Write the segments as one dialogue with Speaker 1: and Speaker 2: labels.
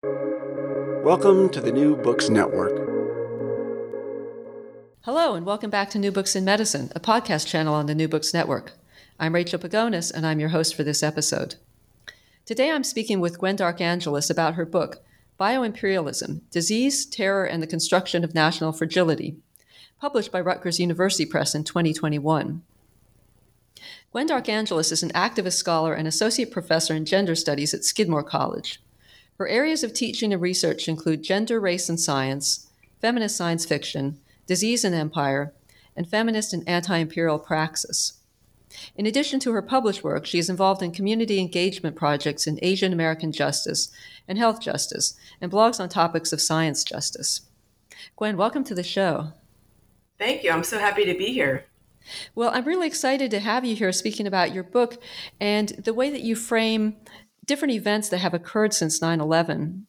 Speaker 1: Welcome to the New Books Network.
Speaker 2: Hello, and welcome back to New Books in Medicine, a podcast channel on the New Books Network. I'm Rachel Pagonis, and I'm your host for this episode. Today I'm speaking with Gwen D'Arcangelis about her book, Bioimperialism Disease, Terror, and the Construction of National Fragility, published by Rutgers University Press in 2021. Gwen D'Arcangelis is an activist scholar and associate professor in gender studies at Skidmore College. Her areas of teaching and research include gender, race, and science, feminist science fiction, disease and empire, and feminist and anti imperial praxis. In addition to her published work, she is involved in community engagement projects in Asian American justice and health justice, and blogs on topics of science justice. Gwen, welcome to the show.
Speaker 3: Thank you. I'm so happy to be here.
Speaker 2: Well, I'm really excited to have you here speaking about your book and the way that you frame different events that have occurred since 9 11.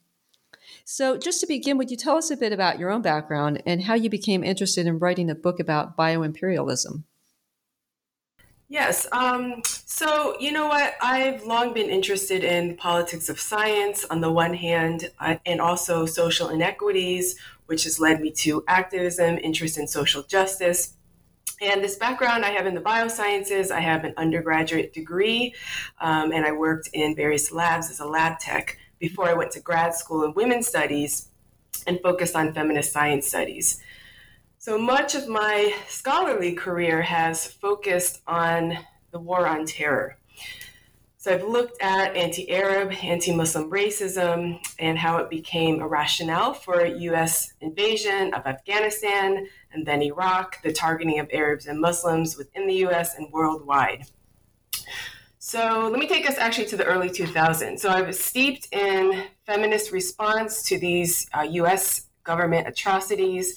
Speaker 2: So, just to begin, would you tell us a bit about your own background and how you became interested in writing a book about bioimperialism?
Speaker 3: Yes. Um, so, you know what? I've long been interested in politics of science on the one hand, uh, and also social inequities, which has led me to activism, interest in social justice. And this background I have in the biosciences, I have an undergraduate degree, um, and I worked in various labs as a lab tech before I went to grad school in women's studies and focused on feminist science studies. So much of my scholarly career has focused on the war on terror. So I've looked at anti Arab, anti Muslim racism, and how it became a rationale for US invasion of Afghanistan and then Iraq, the targeting of Arabs and Muslims within the US and worldwide. So let me take us actually to the early 2000s. So I was steeped in feminist response to these uh, US government atrocities.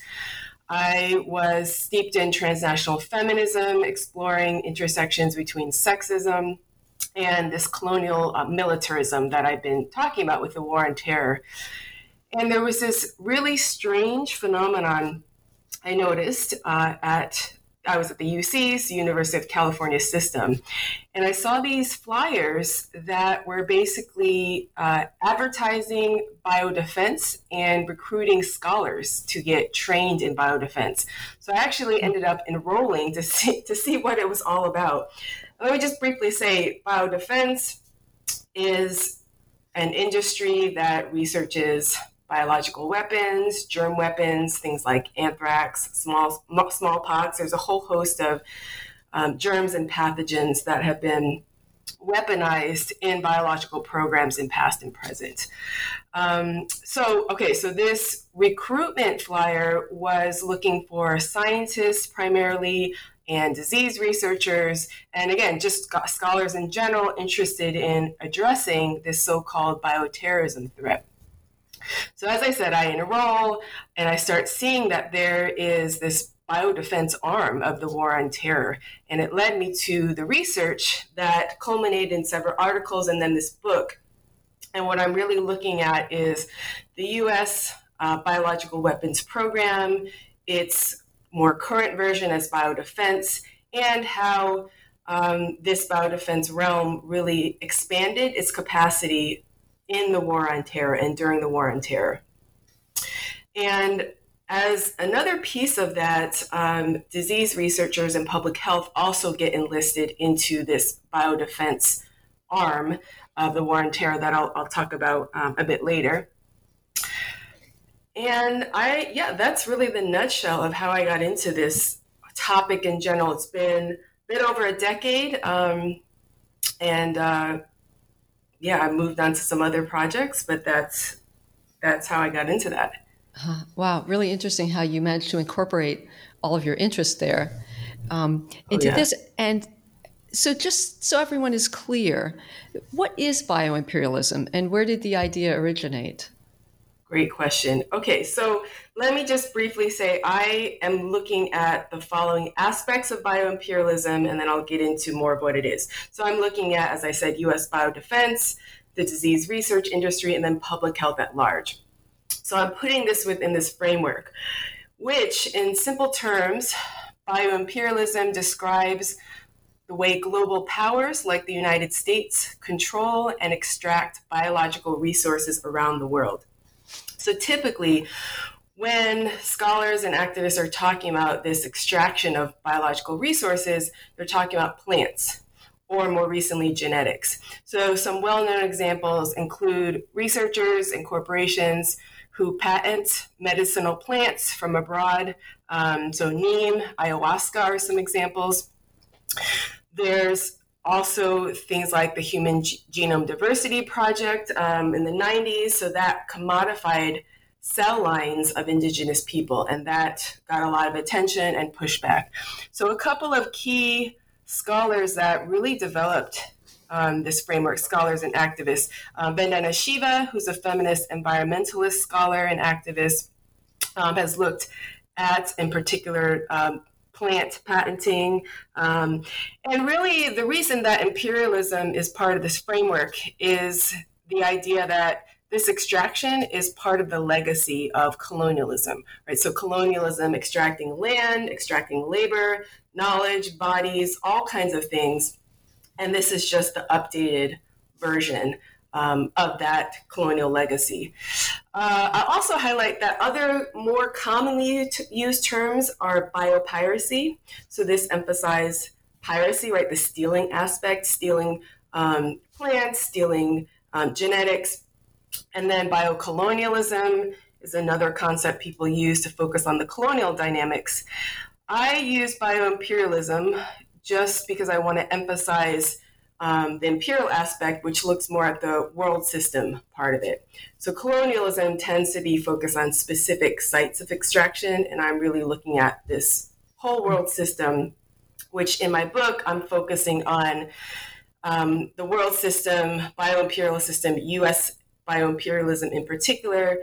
Speaker 3: I was steeped in transnational feminism, exploring intersections between sexism and this colonial uh, militarism that I've been talking about with the war on terror. And there was this really strange phenomenon I noticed uh, at I was at the UC's, University of California system, and I saw these flyers that were basically uh, advertising biodefense and recruiting scholars to get trained in biodefense. So I actually ended up enrolling to see to see what it was all about. Let me just briefly say, biodefense is an industry that researches biological weapons, germ weapons, things like anthrax, small, smallpox. There's a whole host of um, germs and pathogens that have been weaponized in biological programs in past and present. Um, so, okay, so this recruitment flyer was looking for scientists primarily and disease researchers, and again, just scholars in general interested in addressing this so called bioterrorism threat. So, as I said, I enroll and I start seeing that there is this biodefense arm of the war on terror. And it led me to the research that culminated in several articles and then this book. And what I'm really looking at is the US uh, biological weapons program, its more current version as biodefense, and how um, this biodefense realm really expanded its capacity in the war on terror and during the war on terror. And as another piece of that, um, disease researchers and public health also get enlisted into this biodefense arm of the war on terror that I'll, I'll talk about um, a bit later. And I, yeah, that's really the nutshell of how I got into this topic in general. It's been a bit over a decade. Um, and uh, yeah, I moved on to some other projects, but that's that's how I got into that.
Speaker 2: Uh, wow, really interesting how you managed to incorporate all of your interests there um, oh, into oh, yeah. this. And so, just so everyone is clear, what is bioimperialism, and where did the idea originate?
Speaker 3: Great question. Okay, so let me just briefly say I am looking at the following aspects of bioimperialism, and then I'll get into more of what it is. So I'm looking at, as I said, US biodefense, the disease research industry, and then public health at large. So I'm putting this within this framework, which, in simple terms, bioimperialism describes the way global powers like the United States control and extract biological resources around the world. So typically, when scholars and activists are talking about this extraction of biological resources, they're talking about plants or more recently genetics. So some well-known examples include researchers and corporations who patent medicinal plants from abroad. Um, so neem, ayahuasca are some examples. There's also things like the Human G- Genome Diversity Project um, in the 90s. So that commodified cell lines of indigenous people, and that got a lot of attention and pushback. So, a couple of key scholars that really developed um, this framework, scholars and activists. Um, Vandana Shiva, who's a feminist environmentalist scholar and activist, um, has looked at, in particular, um, plant patenting. Um, and really, the reason that imperialism is part of this framework is the idea that this extraction is part of the legacy of colonialism, right? So, colonialism extracting land, extracting labor, knowledge, bodies, all kinds of things. And this is just the updated version um, of that colonial legacy. Uh, I'll also highlight that other more commonly used terms are biopiracy. So, this emphasizes piracy, right? The stealing aspect, stealing um, plants, stealing um, genetics, and then biocolonialism is another concept people use to focus on the colonial dynamics. I use bioimperialism just because I want to emphasize um, the imperial aspect, which looks more at the world system part of it. So colonialism tends to be focused on specific sites of extraction, and I'm really looking at this whole world system, which in my book, I'm focusing on um, the world system, bioimperial system, US bioimperialism in particular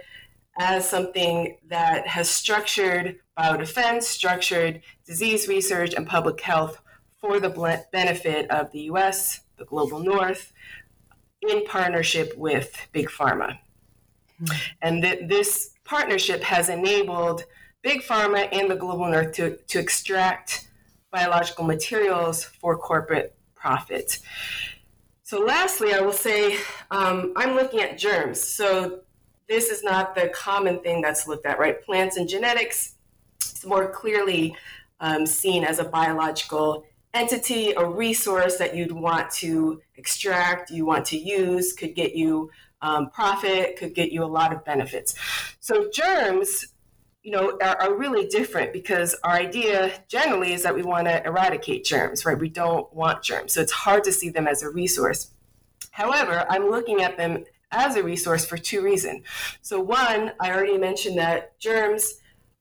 Speaker 3: as something that has structured biodefense, structured disease research, and public health for the benefit of the US, the global north, in partnership with Big Pharma. Mm-hmm. And th- this partnership has enabled Big Pharma and the global north to, to extract biological materials for corporate profit. So, lastly, I will say um, I'm looking at germs. So, this is not the common thing that's looked at, right? Plants and genetics is more clearly um, seen as a biological entity, a resource that you'd want to extract, you want to use, could get you um, profit, could get you a lot of benefits. So, germs you know, are, are, really different because our idea generally is that we want to eradicate germs, right? We don't want germs. So it's hard to see them as a resource. However, I'm looking at them as a resource for two reasons. So, one, I already mentioned that germs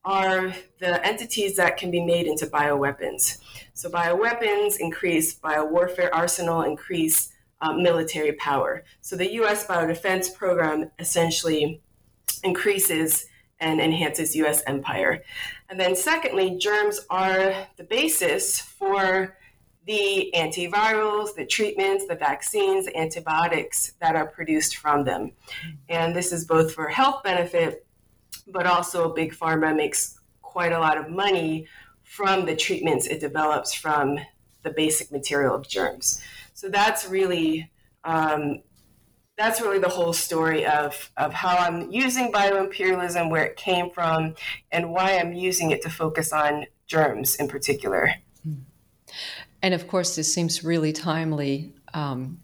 Speaker 3: are the entities that can be made into bioweapons. So, bioweapons increase biowarfare arsenal, increase um, military power. So, the US biodefense program essentially increases and enhances US empire. And then, secondly, germs are the basis for the antivirals, the treatments, the vaccines, the antibiotics that are produced from them. And this is both for health benefit, but also Big Pharma makes quite a lot of money from the treatments it develops from the basic material of germs. So that's really um, that's really the whole story of, of how I'm using bioimperialism, where it came from, and why I'm using it to focus on germs in particular.
Speaker 2: And of course, this seems really timely um,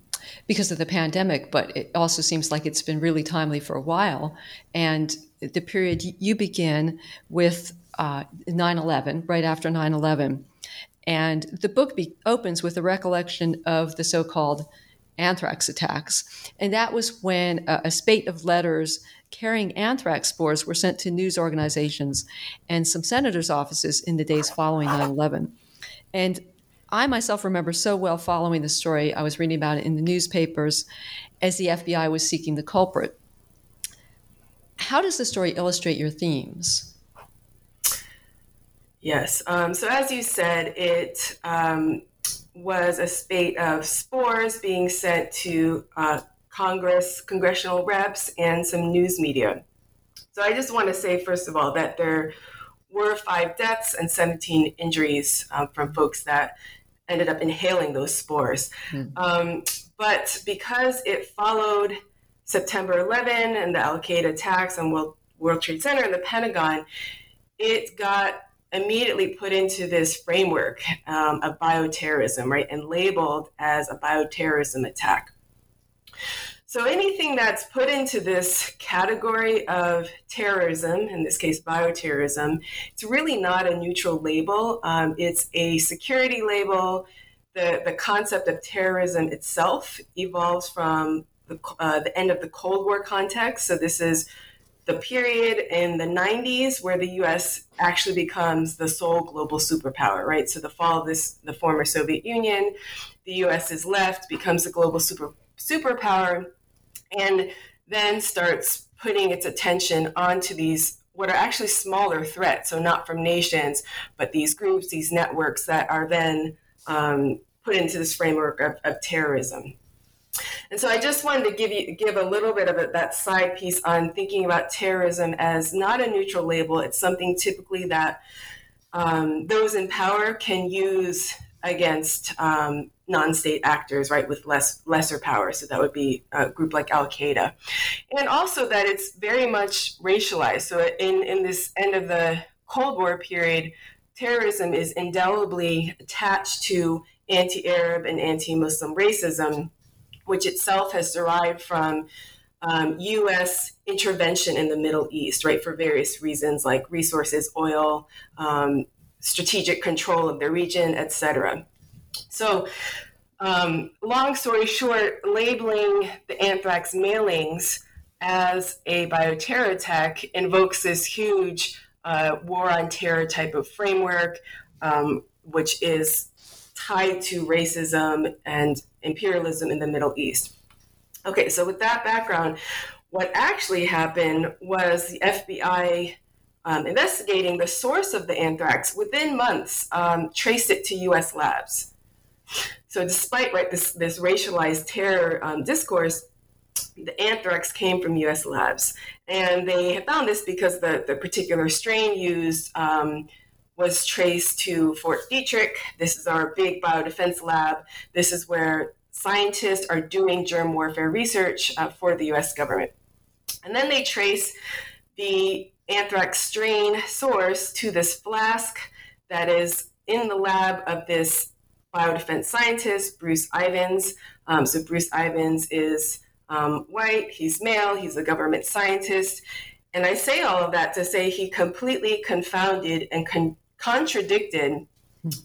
Speaker 2: because of the pandemic, but it also seems like it's been really timely for a while. And the period you begin with uh, 9 uh, 11, right after 9 11. And the book be- opens with a recollection of the so called anthrax attacks. And that was when a, a spate of letters carrying anthrax spores were sent to news organizations and some senators' offices in the days following 9 11. And I myself remember so well following the story. I was reading about it in the newspapers as the FBI was seeking the culprit. How does the story illustrate your themes?
Speaker 3: Yes. Um, so, as you said, it um, was a spate of spores being sent to uh, Congress, congressional reps, and some news media. So I just want to say, first of all, that there were five deaths and 17 injuries um, from folks that ended up inhaling those spores. Hmm. Um, but because it followed September 11 and the Al Qaeda attacks on World, World Trade Center and the Pentagon, it got immediately put into this framework um, of bioterrorism, right, and labeled as a bioterrorism attack. So anything that's put into this category of terrorism, in this case bioterrorism, it's really not a neutral label. Um, it's a security label. The, the concept of terrorism itself evolves from the, uh, the end of the Cold War context. So this is the period in the 90s where the US actually becomes the sole global superpower, right? So the fall of this the former Soviet Union, the US is left, becomes a global super superpower and then starts putting its attention onto these what are actually smaller threats. So not from nations, but these groups, these networks that are then um, put into this framework of, of, terrorism. And so I just wanted to give you give a little bit of a, that side piece on thinking about terrorism as not a neutral label. It's something typically that um, those in power can use against um, non-state actors, right, with less lesser power. So that would be a group like Al Qaeda, and also that it's very much racialized. So in in this end of the Cold War period, terrorism is indelibly attached to anti-Arab and anti-Muslim racism, which itself has derived from um, U.S. intervention in the Middle East, right, for various reasons like resources, oil, um, strategic control of the region, etc. So, um, long story short, labeling the anthrax mailings as a bioterror attack invokes this huge uh, war on terror type of framework, um, which is tied to racism and imperialism in the Middle East. Okay, so with that background, what actually happened was the FBI um, investigating the source of the anthrax within months um, traced it to US labs. So despite right this this racialized terror um, discourse, the anthrax came from U.S. labs, and they had found this because the the particular strain used um, was traced to Fort Detrick. This is our big biodefense lab. This is where scientists are doing germ warfare research uh, for the U.S. government, and then they trace the anthrax strain source to this flask that is in the lab of this biodefense scientist, Bruce Ivins. Um, so, Bruce Ivins is um, white, he's male, he's a government scientist. And I say all of that to say he completely confounded and con- contradicted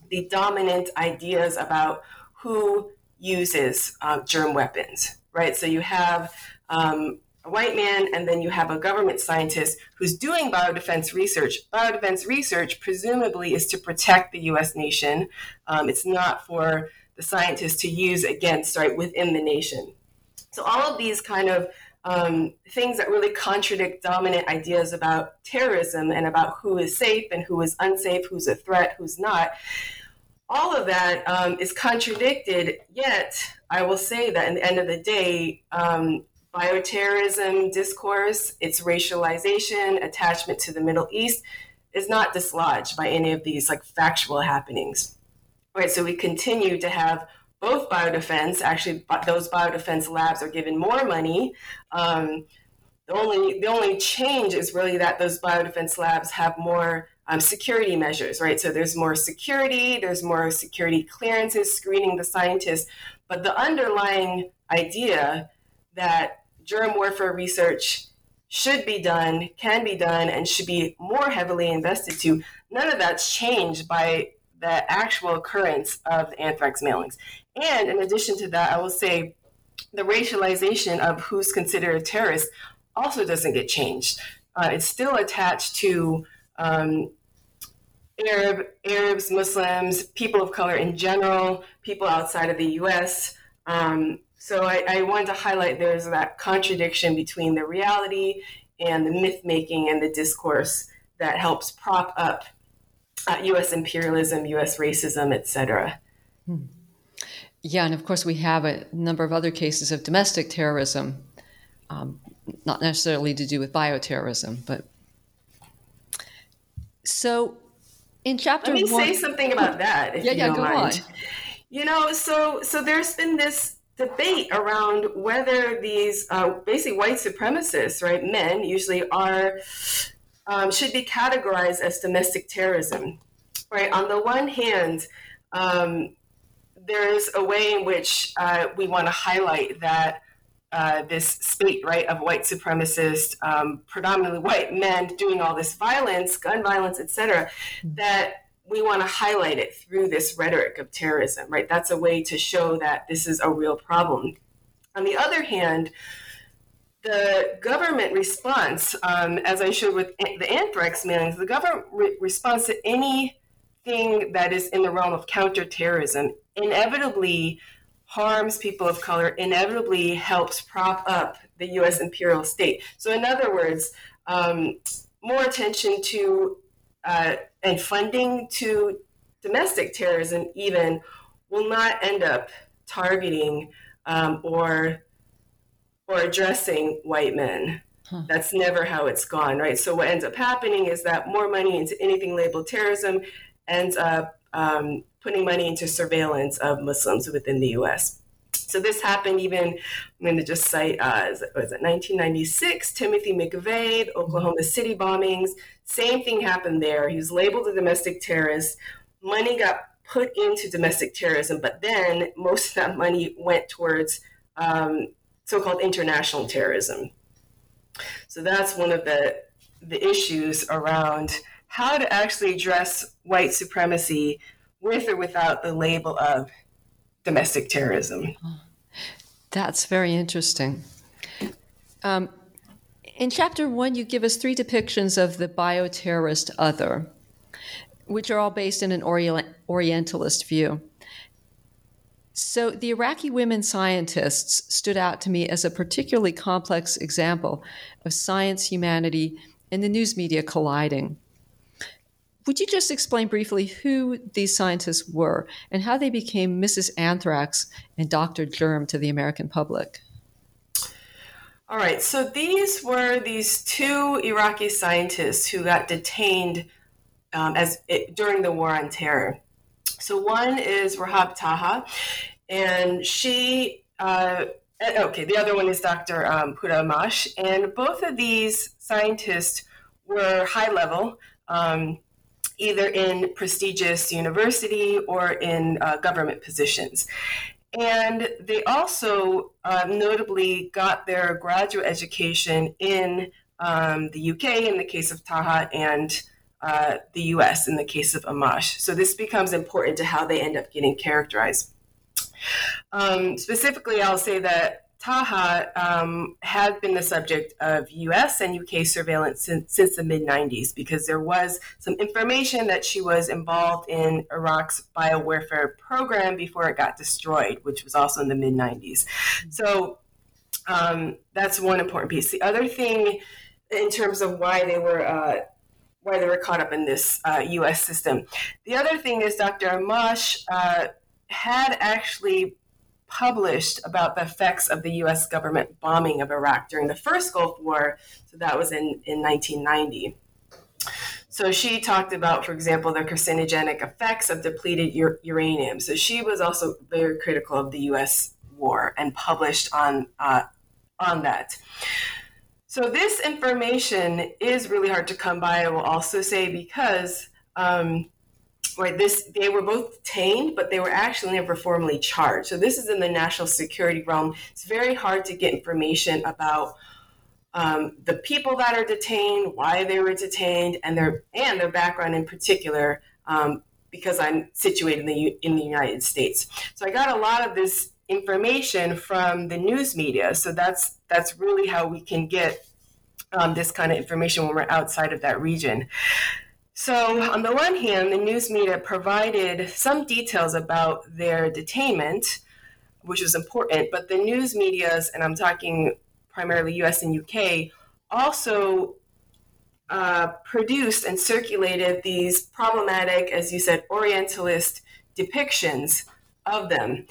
Speaker 3: the dominant ideas about who uses uh, germ weapons, right? So, you have um, a white man, and then you have a government scientist who's doing biodefense research. Biodefense research, presumably, is to protect the US nation. Um, it's not for the scientists to use against, right, within the nation. So, all of these kind of um, things that really contradict dominant ideas about terrorism and about who is safe and who is unsafe, who's a threat, who's not. All of that um, is contradicted, yet I will say that in the end of the day, um, bioterrorism discourse, its racialization, attachment to the Middle East is not dislodged by any of these like factual happenings. Right, so we continue to have both biodefense. Actually, those biodefense labs are given more money. Um, the only the only change is really that those biodefense labs have more um, security measures, right? So there's more security, there's more security clearances screening the scientists, but the underlying idea that germ warfare research should be done, can be done, and should be more heavily invested to. None of that's changed by the actual occurrence of anthrax mailings. And in addition to that, I will say the racialization of who's considered a terrorist also doesn't get changed. Uh, it's still attached to um, Arab, Arabs, Muslims, people of color in general, people outside of the U.S. Um, so I, I wanted to highlight there's that contradiction between the reality and the myth making and the discourse that helps prop up uh, U.S. imperialism, U.S. racism, etc. Hmm.
Speaker 2: Yeah, and of course we have a number of other cases of domestic terrorism, um, not necessarily to do with bioterrorism, but so in chapter
Speaker 3: Let me
Speaker 2: one,
Speaker 3: say something about that.
Speaker 2: yeah, yeah, go mind. on
Speaker 3: You know, so so there's been this debate around whether these uh, basically white supremacists, right, men usually are um, should be categorized as domestic terrorism, right? On the one hand, um, there's a way in which uh, we want to highlight that uh, this spate, right, of white supremacists, um, predominantly white men doing all this violence, gun violence, etc., that we want to highlight it through this rhetoric of terrorism, right? That's a way to show that this is a real problem. On the other hand, the government response, um, as I showed with the anthrax mailings, the government re- response to anything that is in the realm of counterterrorism inevitably harms people of color, inevitably helps prop up the U.S. imperial state. So, in other words, um, more attention to uh, and funding to domestic terrorism, even, will not end up targeting um, or or addressing white men. Huh. That's never how it's gone, right? So what ends up happening is that more money into anything labeled terrorism ends up um, putting money into surveillance of Muslims within the U.S. So this happened even, I'm going to just cite, uh, was it 1996, Timothy McVeigh, Oklahoma City bombings. Same thing happened there. He was labeled a domestic terrorist. Money got put into domestic terrorism, but then most of that money went towards um, so-called international terrorism. So that's one of the the issues around how to actually address white supremacy with or without the label of domestic terrorism.
Speaker 2: That's very interesting. Um, in chapter one, you give us three depictions of the bioterrorist other, which are all based in an Orientalist view. So, the Iraqi women scientists stood out to me as a particularly complex example of science, humanity, and the news media colliding. Would you just explain briefly who these scientists were and how they became Mrs. Anthrax and Dr. Germ to the American public?
Speaker 3: All right, so these were these two Iraqi scientists who got detained um, as it, during the War on Terror. So one is Rihab Taha, and she. Uh, okay, the other one is Dr. Um, Huda Amash, and both of these scientists were high level. Um, either in prestigious university or in uh, government positions. And they also uh, notably got their graduate education in um, the UK in the case of Taha and uh, the US in the case of Amash. So this becomes important to how they end up getting characterized. Um, specifically, I'll say that Taha um, had been the subject of US and UK surveillance since, since the mid 90s because there was some information that she was involved in Iraq's biowarfare program before it got destroyed, which was also in the mid 90s. So um, that's one important piece. The other thing, in terms of why they were uh, why they were caught up in this uh, U.S. system, the other thing is Dr. Amash uh, had actually published about the effects of the US government bombing of Iraq during the first Gulf War. So that was in, in 1990. So she talked about, for example, the carcinogenic effects of depleted uranium. So she was also very critical of the US war and published on, uh, on that. So this information is really hard to come by, I will also say, because um, right this they were both detained but they were actually never formally charged. So this is in the national security realm. It's very hard to get information about um, the people that are detained why they were detained and their and their background in particular um, because i'm situated in the in the united states. So i got a lot of this information from the news media. So that's that's really how we can get um, this kind of information when we're outside of that region so, on the one hand, the news media provided some details about their detainment, which was important, but the news medias, and I'm talking primarily US and UK, also uh, produced and circulated these problematic, as you said, Orientalist depictions of them.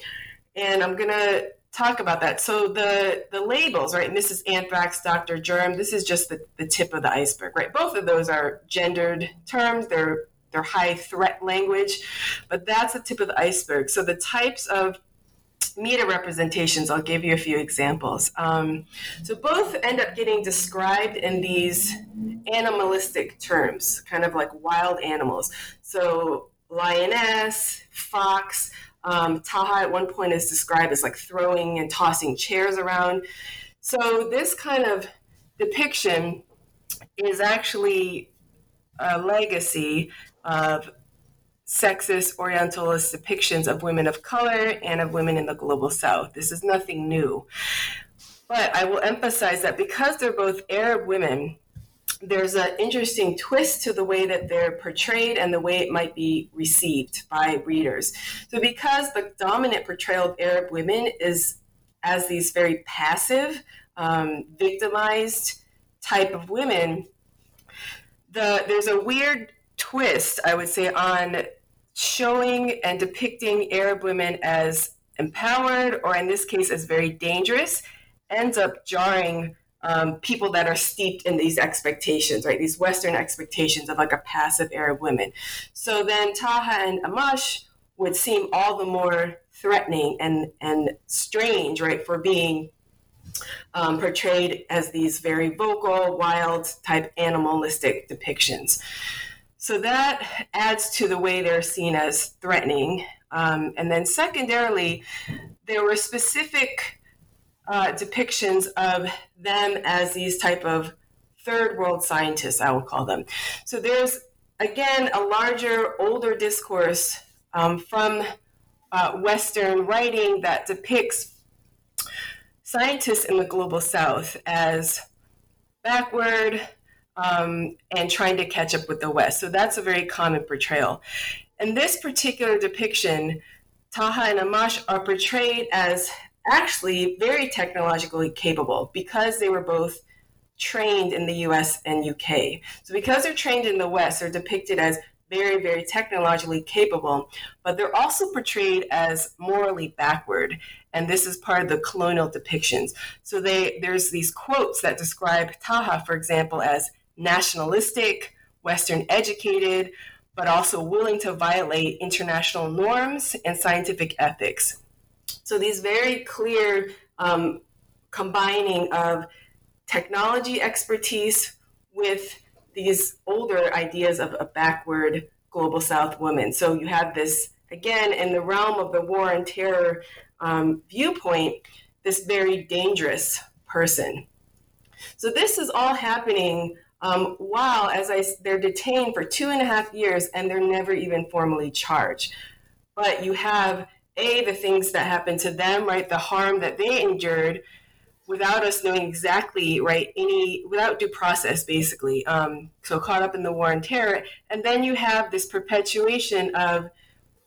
Speaker 3: And I'm going to talk about that. So the the labels, right? Mrs. Anthrax, Dr. Germ, this is just the, the tip of the iceberg, right? Both of those are gendered terms. They're they're high threat language, but that's the tip of the iceberg. So the types of media representations, I'll give you a few examples. Um, so both end up getting described in these animalistic terms, kind of like wild animals. So lioness, fox, um, Taha at one point is described as like throwing and tossing chairs around. So this kind of depiction is actually a legacy of sexist Orientalist depictions of women of color and of women in the global south. This is nothing new. But I will emphasize that because they're both Arab women, there's an interesting twist to the way that they're portrayed and the way it might be received by readers. So, because the dominant portrayal of Arab women is as these very passive, um, victimized type of women, the, there's a weird twist, I would say, on showing and depicting Arab women as empowered, or in this case, as very dangerous, ends up jarring um, people that are steeped in these expectations, right? These Western expectations of like a passive Arab woman. So then Taha and Amash would seem all the more threatening and, and strange, right, for being um, portrayed as these very vocal, wild type animalistic depictions. So that adds to the way they're seen as threatening. Um, and then, secondarily, there were specific uh, depictions of them as these type of third world scientists, I will call them. So there's again a larger, older discourse um, from uh, Western writing that depicts scientists in the global South as backward, um, and trying to catch up with the West. So that's a very common portrayal. In this particular depiction, Taha and Amash are portrayed as actually very technologically capable because they were both trained in the US and UK. So because they're trained in the West, they're depicted as very, very technologically capable, but they're also portrayed as morally backward. And this is part of the colonial depictions. So they there's these quotes that describe Taha, for example, as nationalistic, Western educated, but also willing to violate international norms and scientific ethics. So these very clear um, combining of technology expertise with these older ideas of a backward global South woman. So you have this, again, in the realm of the war and terror um, viewpoint, this very dangerous person. So this is all happening um, while, as I, they're detained for two and a half years and they're never even formally charged. But you have a the things that happened to them, right? The harm that they endured, without us knowing exactly, right? Any without due process, basically. Um, so caught up in the war and terror, and then you have this perpetuation of,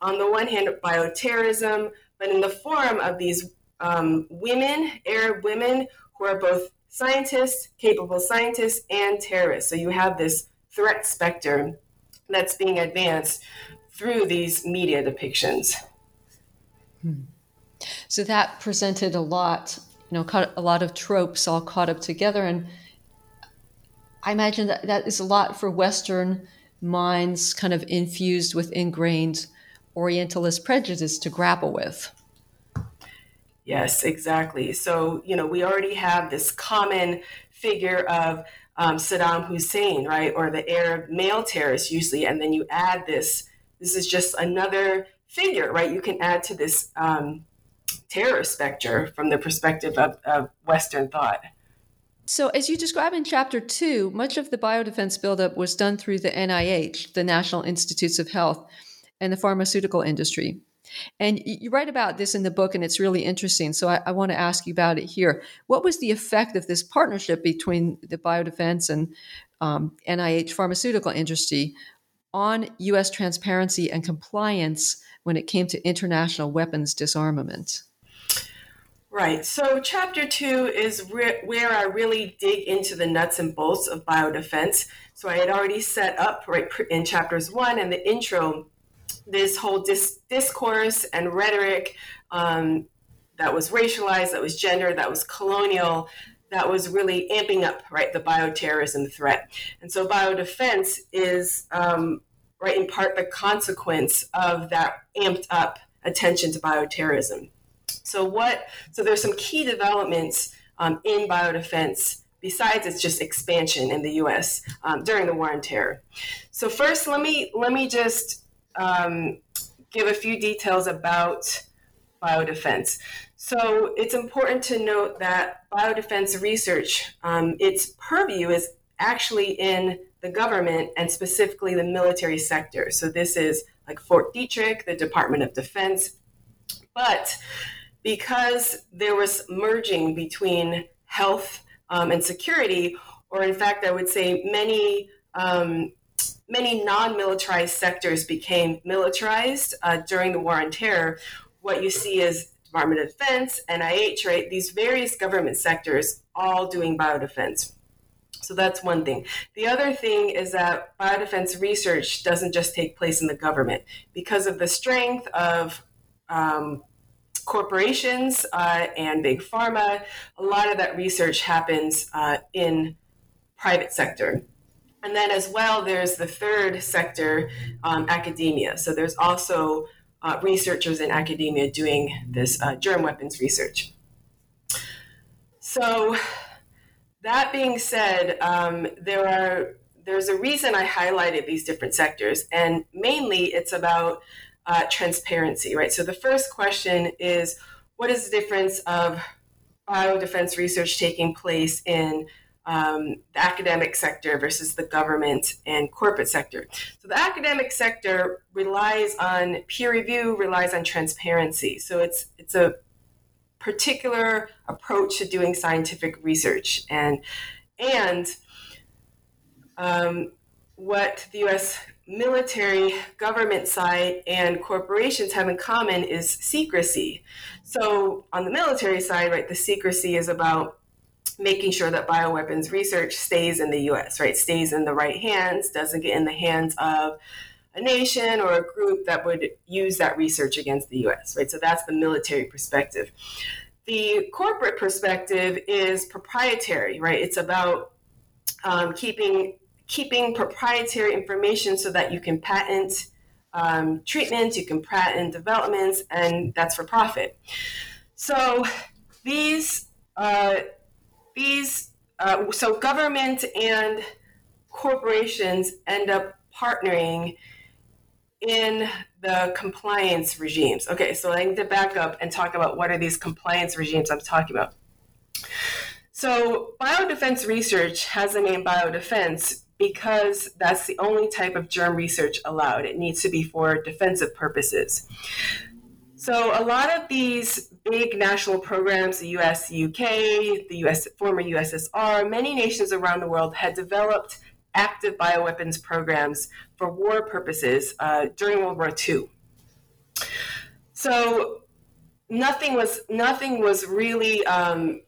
Speaker 3: on the one hand, bioterrorism, but in the form of these um, women, Arab women, who are both scientists, capable scientists, and terrorists. So you have this threat specter that's being advanced through these media depictions.
Speaker 2: Hmm. So that presented a lot, you know, a lot of tropes all caught up together. And I imagine that that is a lot for Western minds kind of infused with ingrained Orientalist prejudice to grapple with.
Speaker 3: Yes, exactly. So, you know, we already have this common figure of um, Saddam Hussein, right, or the Arab male terrorist usually, and then you add this. This is just another figure, right? You can add to this um, terror specter from the perspective of, of Western thought.
Speaker 2: So, as you describe in chapter two, much of the biodefense buildup was done through the NIH, the National Institutes of Health, and the pharmaceutical industry. And you write about this in the book, and it's really interesting. So I, I, want to ask you about it here. What was the effect of this partnership between the biodefense and um, NIH pharmaceutical industry on U.S. transparency and compliance when it came to international weapons disarmament?
Speaker 3: Right. So, chapter two is re- where I really dig into the nuts and bolts of biodefense. So, I had already set up right in chapters one and the intro this whole dis- discourse and rhetoric um, that was racialized, that was gender, that was colonial, that was really amping up right the bioterrorism threat. And so biodefense is um, right, in part the consequence of that amped up attention to bioterrorism. So what? So there's some key developments um, in biodefense besides its just expansion in the U.S. Um, during the war on terror. So first, let me let me just um, give a few details about biodefense. So it's important to note that biodefense research, um, its purview is actually in the government and specifically the military sector. So this is like Fort Detrick, the Department of Defense. But because there was merging between health um, and security, or in fact, I would say many um, many non-militarized sectors became militarized uh, during the war on terror. What you see is Department of Defense, NIH, right? These various government sectors all doing biodefense. So that's one thing. The other thing is that biodefense research doesn't just take place in the government because of the strength of um, corporations uh, and big pharma. A lot of that research happens uh, in private sector. And then as well, there's the third sector, um, academia. So there's also uh, researchers in academia doing this uh, germ weapons research. So that being said, um, there are there's a reason I highlighted these different sectors, and mainly it's about uh, transparency, right? So the first question is, what is the difference of biodefense research taking place in um, the academic sector versus the government and corporate sector. So the academic sector relies on peer review, relies on transparency. So it's it's a particular approach to doing scientific research, and and um, what the U.S. military, government side, and corporations have in common is secrecy. So on the military side, right, the secrecy is about making sure that bioweapons research stays in the US, right? Stays in the right hands, doesn't get in the hands of a nation or a group that would use that research against the US, right? So that's the military perspective. The corporate perspective is proprietary, right? It's about um, keeping keeping proprietary information so that you can patent um, treatments, you can patent developments, and that's for profit. So these uh, these uh, so government and corporations end up partnering in the compliance regimes. Okay, so I need to back up and talk about what are these compliance regimes I'm talking about. So, biodefense research has the name biodefense because that's the only type of germ research allowed. It needs to be for defensive purposes. So, a lot of these big national programs, the US, UK, the US, former USSR, many nations around the world had developed active bioweapons programs for war purposes uh, during World War II. So nothing was nothing was really um,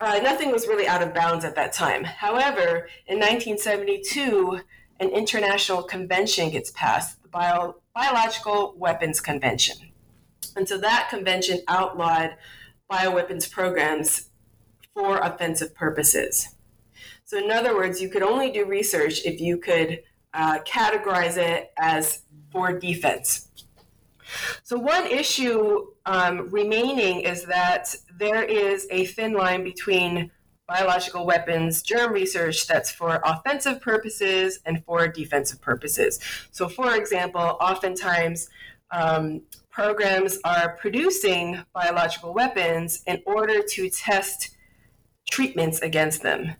Speaker 3: uh, nothing was really out of bounds at that time. However, in 1972, an international convention gets passed, the Bio- Biological Weapons Convention. And so that convention outlawed bioweapons programs for offensive purposes. So, in other words, you could only do research if you could uh, categorize it as for defense. So, one issue um, remaining is that there is a thin line between biological weapons germ research that's for offensive purposes and for defensive purposes. So, for example, oftentimes um, programs are producing biological weapons in order to test treatments against them.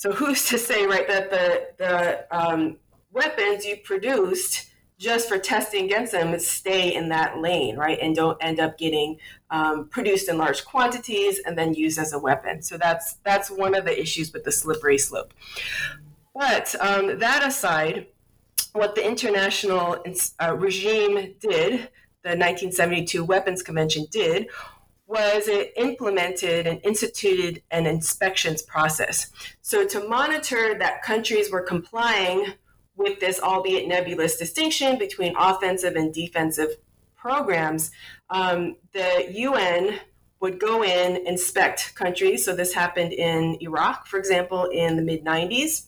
Speaker 3: So who's to say, right, that the the um, weapons you produced just for testing against them stay in that lane, right, and don't end up getting um, produced in large quantities and then used as a weapon. So that's that's one of the issues with the slippery slope. But um, that aside, what the international uh, regime did the 1972 Weapons Convention did was it implemented and instituted an inspections process. So, to monitor that countries were complying with this, albeit nebulous distinction between offensive and defensive programs, um, the UN would go in, inspect countries. So, this happened in Iraq, for example, in the mid 90s.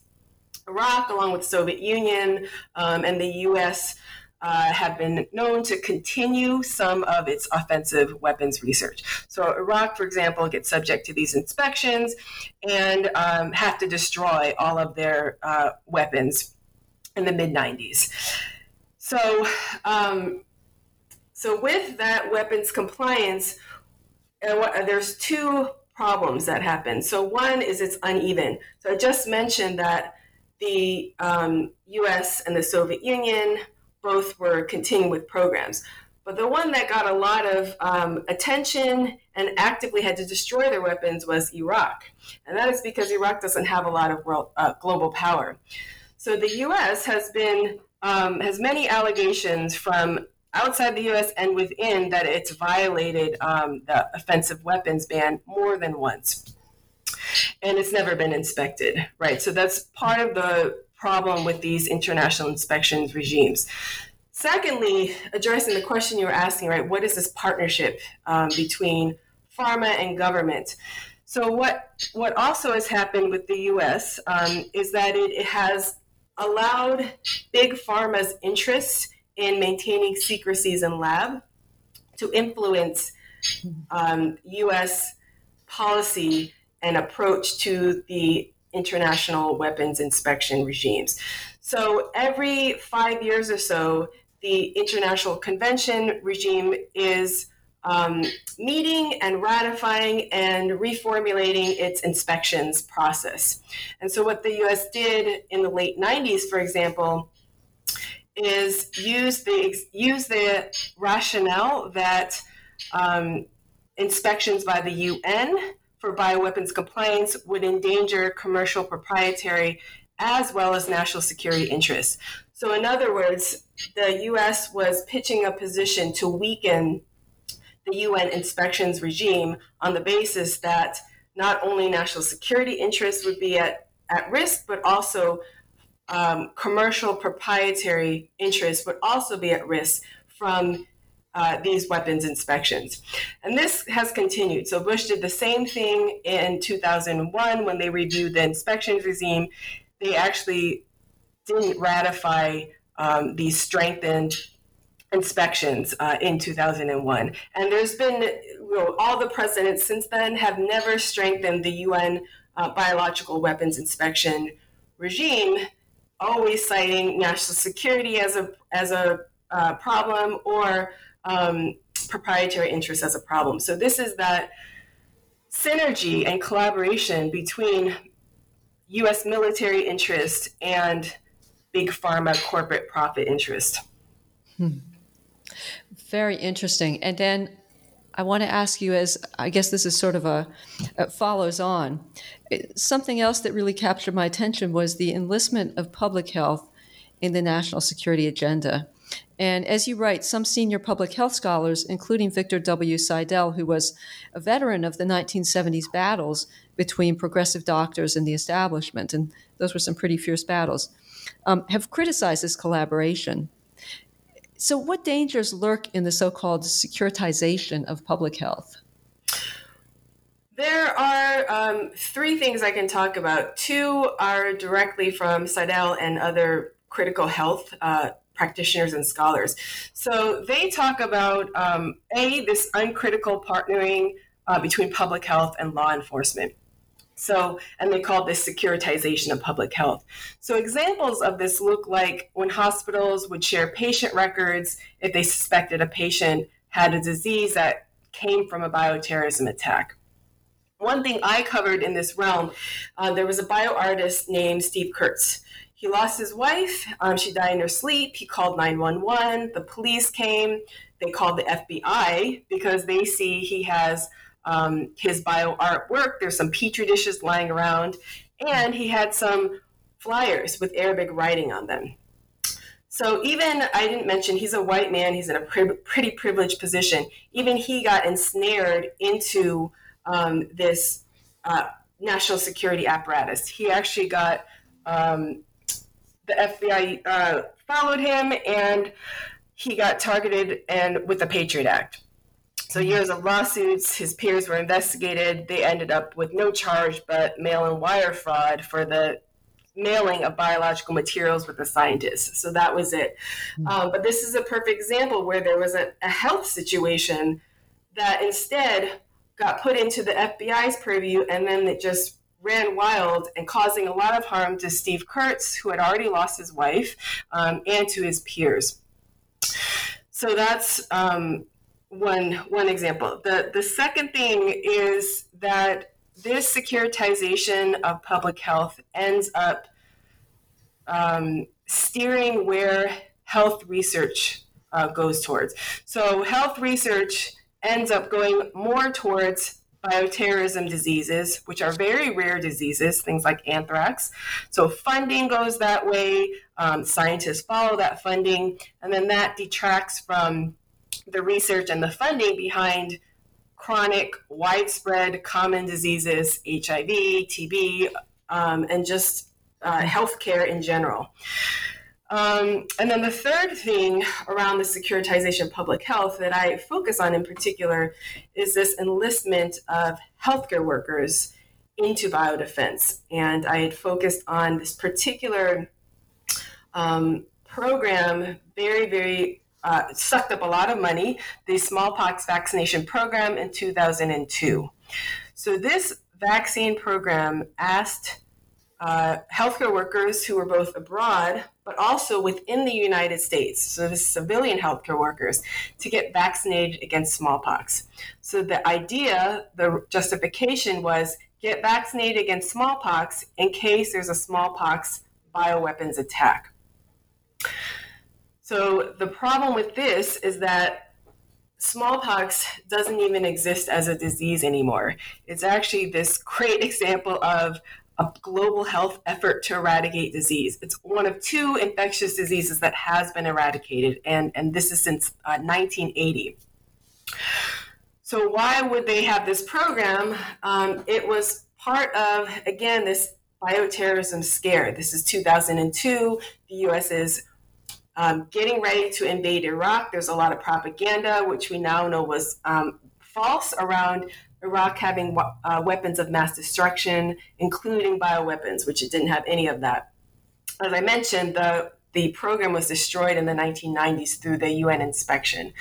Speaker 3: Iraq, along with Soviet Union um, and the U.S., uh, have been known to continue some of its offensive weapons research. So, Iraq, for example, gets subject to these inspections and um, have to destroy all of their uh, weapons in the mid 90s. So, um, so with that weapons compliance, uh, there's two problems that happen. So one is it's uneven. So I just mentioned that the um, U.S. and the Soviet Union both were continuing with programs. But the one that got a lot of um, attention and actively had to destroy their weapons was Iraq. And that is because Iraq doesn't have a lot of world, uh, global power. So the U.S. has been um, has many allegations from outside the U.S. and within that it's violated um, the offensive weapons ban more than once, and it's never been inspected. Right. So that's part of the problem with these international inspections regimes. Secondly, addressing the question you were asking, right, what is this partnership um, between pharma and government? So what what also has happened with the U.S. Um, is that it, it, has allowed big pharma's interests in maintaining secrecies in lab to influence um, U.S. policy and approach to the international weapons inspection regimes. So every five years or so, the international convention regime is um, meeting and ratifying and reformulating its inspections process. And so, what the US did in the late 90s, for example, is use the, use the rationale that um, inspections by the UN for bioweapons compliance would endanger commercial proprietary as well as national security interests. So, in other words, the US was pitching a position to weaken the UN inspections regime on the basis that not only national security interests would be at, at risk, but also um, commercial proprietary interests would also be at risk from uh, these weapons inspections. And this has continued. So Bush did the same thing in 2001 when they reviewed the inspections regime. They actually didn't ratify um, these strengthened inspections uh, in 2001. And there's been, you know, all the presidents since then have never strengthened the UN uh, biological weapons inspection regime, always citing national security as a, as a uh, problem or um, proprietary interests as a problem. So this is that synergy and collaboration between U.S. military interest and big pharma corporate profit interest. Hmm.
Speaker 2: Very interesting. And then I want to ask you, as I guess this is sort of a follows on, something else that really captured my attention was the enlistment of public health in the national security agenda. And as you write, some senior public health scholars, including Victor W. Sidel, who was a veteran of the 1970s battles between progressive doctors and the establishment, and those were some pretty fierce battles, um, have criticized this collaboration. So, what dangers lurk in the so called securitization of public health?
Speaker 3: There are um, three things I can talk about. Two are directly from Sidel and other critical health uh, practitioners and scholars. So they talk about um, a this uncritical partnering uh, between public health and law enforcement. So, and they call this securitization of public health. So, examples of this look like when hospitals would share patient records if they suspected a patient had a disease that came from a bioterrorism attack. One thing I covered in this realm, uh, there was a bioartist named Steve Kurtz he lost his wife. Um, she died in her sleep. He called 911. The police came. They called the FBI because they see he has um, his bio artwork. There's some petri dishes lying around, and he had some flyers with Arabic writing on them. So even I didn't mention he's a white man. He's in a pri- pretty privileged position. Even he got ensnared into um, this uh, national security apparatus. He actually got um, the FBI uh, followed him and he got targeted and with the Patriot Act. So years of lawsuits, his peers were investigated. They ended up with no charge but mail and wire fraud for the mailing of biological materials with the scientists. So that was it. Hmm. Um, but this is a perfect example where there was a, a health situation that instead got put into the FBI's purview and then it just ran wild and causing a lot of harm to Steve Kurtz, who had already lost his wife, um, and to his peers. So that's um, one one example. The the second thing is that this securitization of public health ends up um, steering where health research uh, goes towards. So health research ends up going more towards bioterrorism diseases, which are very rare diseases, things like anthrax. So funding goes that way. Um, scientists follow that funding, and then that detracts from the research and the funding behind chronic, widespread, common diseases, HIV, TB, um, and just uh, healthcare in general. Um, and then the third thing around the securitization of public health that I focus on in particular is this enlistment of healthcare workers into biodefense. And I had focused on this particular um, program, very, very uh, sucked up a lot of money, the smallpox vaccination program in 2002. So this vaccine program asked uh, healthcare workers who were both abroad but also within the United States, so the civilian healthcare workers, to get vaccinated against smallpox. So the idea, the justification was get vaccinated against smallpox in case there's a smallpox bioweapons attack. So the problem with this is that smallpox doesn't even exist as a disease anymore. It's actually this great example of a global health effort to eradicate disease. It's one of two infectious diseases that has been eradicated, and, and this is since uh, 1980. So, why would they have this program? Um, it was part of, again, this bioterrorism scare. This is 2002. The US is um, getting ready to invade Iraq. There's a lot of propaganda, which we now know was um, false around Iraq having uh, weapons of mass destruction, including bioweapons, which it didn't have any of that. As I mentioned, the the program was destroyed in the 1990s through the UN inspection.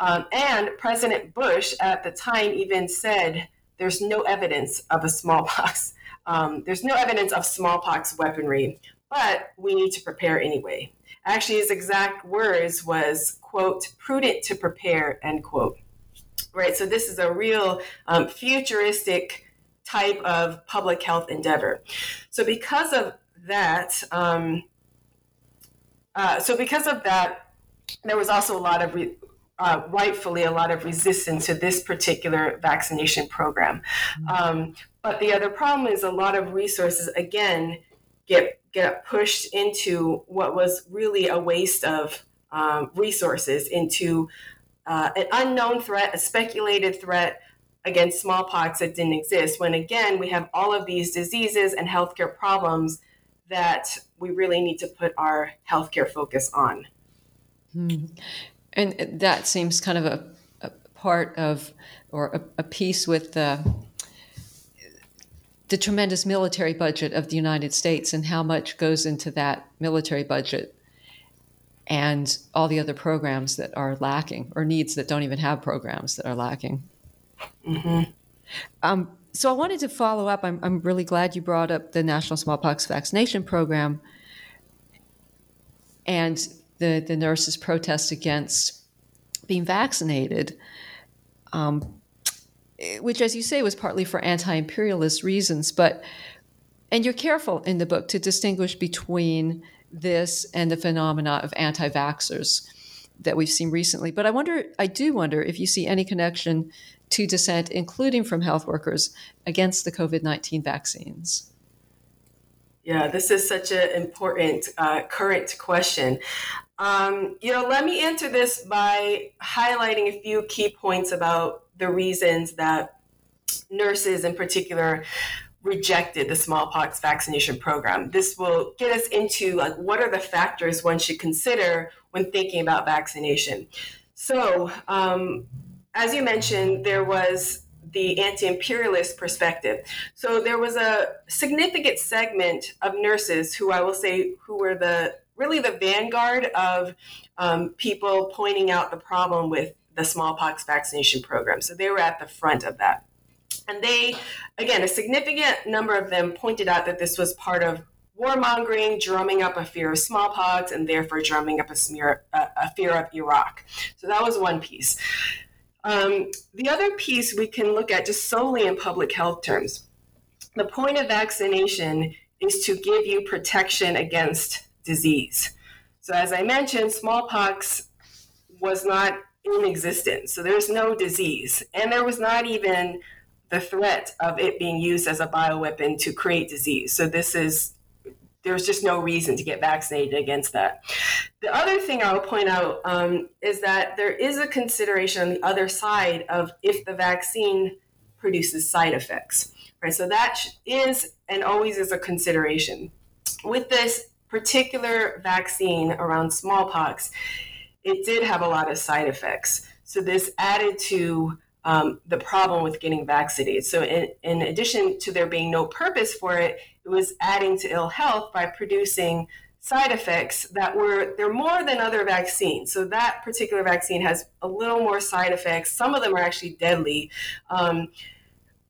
Speaker 3: Um, and President Bush at the time even said there's no evidence of a smallpox. Um, there's no evidence of smallpox weaponry, but we need to prepare anyway. Actually, his exact words was, quote, prudent to prepare, end quote right? So this is a real um, futuristic type of public health endeavor. So because of that, um, uh, so because of that, there was also a lot of re- uh, rightfully a lot of resistance to this particular vaccination program. Mm-hmm. Um, but the other problem is a lot of resources again get get pushed into what was really a waste of um, resources into uh, an unknown threat, a speculated threat against smallpox that didn't exist. When again, we have all of these diseases and healthcare problems that we really need to put our healthcare focus on.
Speaker 2: Hmm. And that seems kind of a, a part of, or a, a piece with the the tremendous military budget of the United States and how much goes into that military budget and all the other programs that are lacking or needs that don't even have programs that are lacking. Mm-hmm. Um, so I wanted to follow up. I'm, I'm really glad you brought up the National Smallpox Vaccination Program and the, the nurses' protest against being vaccinated, um, which, as you say, was partly for anti imperialist reasons. But, and you're careful in the book to distinguish between this and the phenomena of anti vaxxers that we've seen recently. But I wonder, I do wonder if you see any connection to dissent, including from health workers, against the COVID 19 vaccines.
Speaker 3: Yeah, this is such an important uh, current question. Um, you know, let me answer this by highlighting a few key points about the reasons that nurses, in particular, rejected the smallpox vaccination program. This will get us into like what are the factors one should consider when thinking about vaccination. So, um, as you mentioned, there was the anti imperialist perspective. So there was a significant segment of nurses who I will say who were the really the vanguard of um, people pointing out the problem with the smallpox vaccination program. So they were at the front of that. And they, again, a significant number of them pointed out that this was part of warmongering, drumming up a fear of smallpox, and therefore drumming up a, smear, a, fear of Iraq. So that was one piece. Um, the other piece we can look at just solely in public health terms. The point of vaccination is to give you protection against disease. So, as I mentioned, smallpox was not in existence. So, there's no disease. And there was not even the threat of it being used as a bioweapon to create disease. So, this is there's just no reason to get vaccinated against that. The other thing I will point out um, is that there is a consideration on the other side of if the vaccine produces side effects, right? So that is and always is a consideration. With this particular vaccine around smallpox, it did have a lot of side effects. So this added to um, the problem with getting vaccinated. So, in, in addition to there being no purpose for it, it was adding to ill health by producing side effects that were they're more than other vaccines. So that particular vaccine has a little more side effects. Some of them are actually deadly um,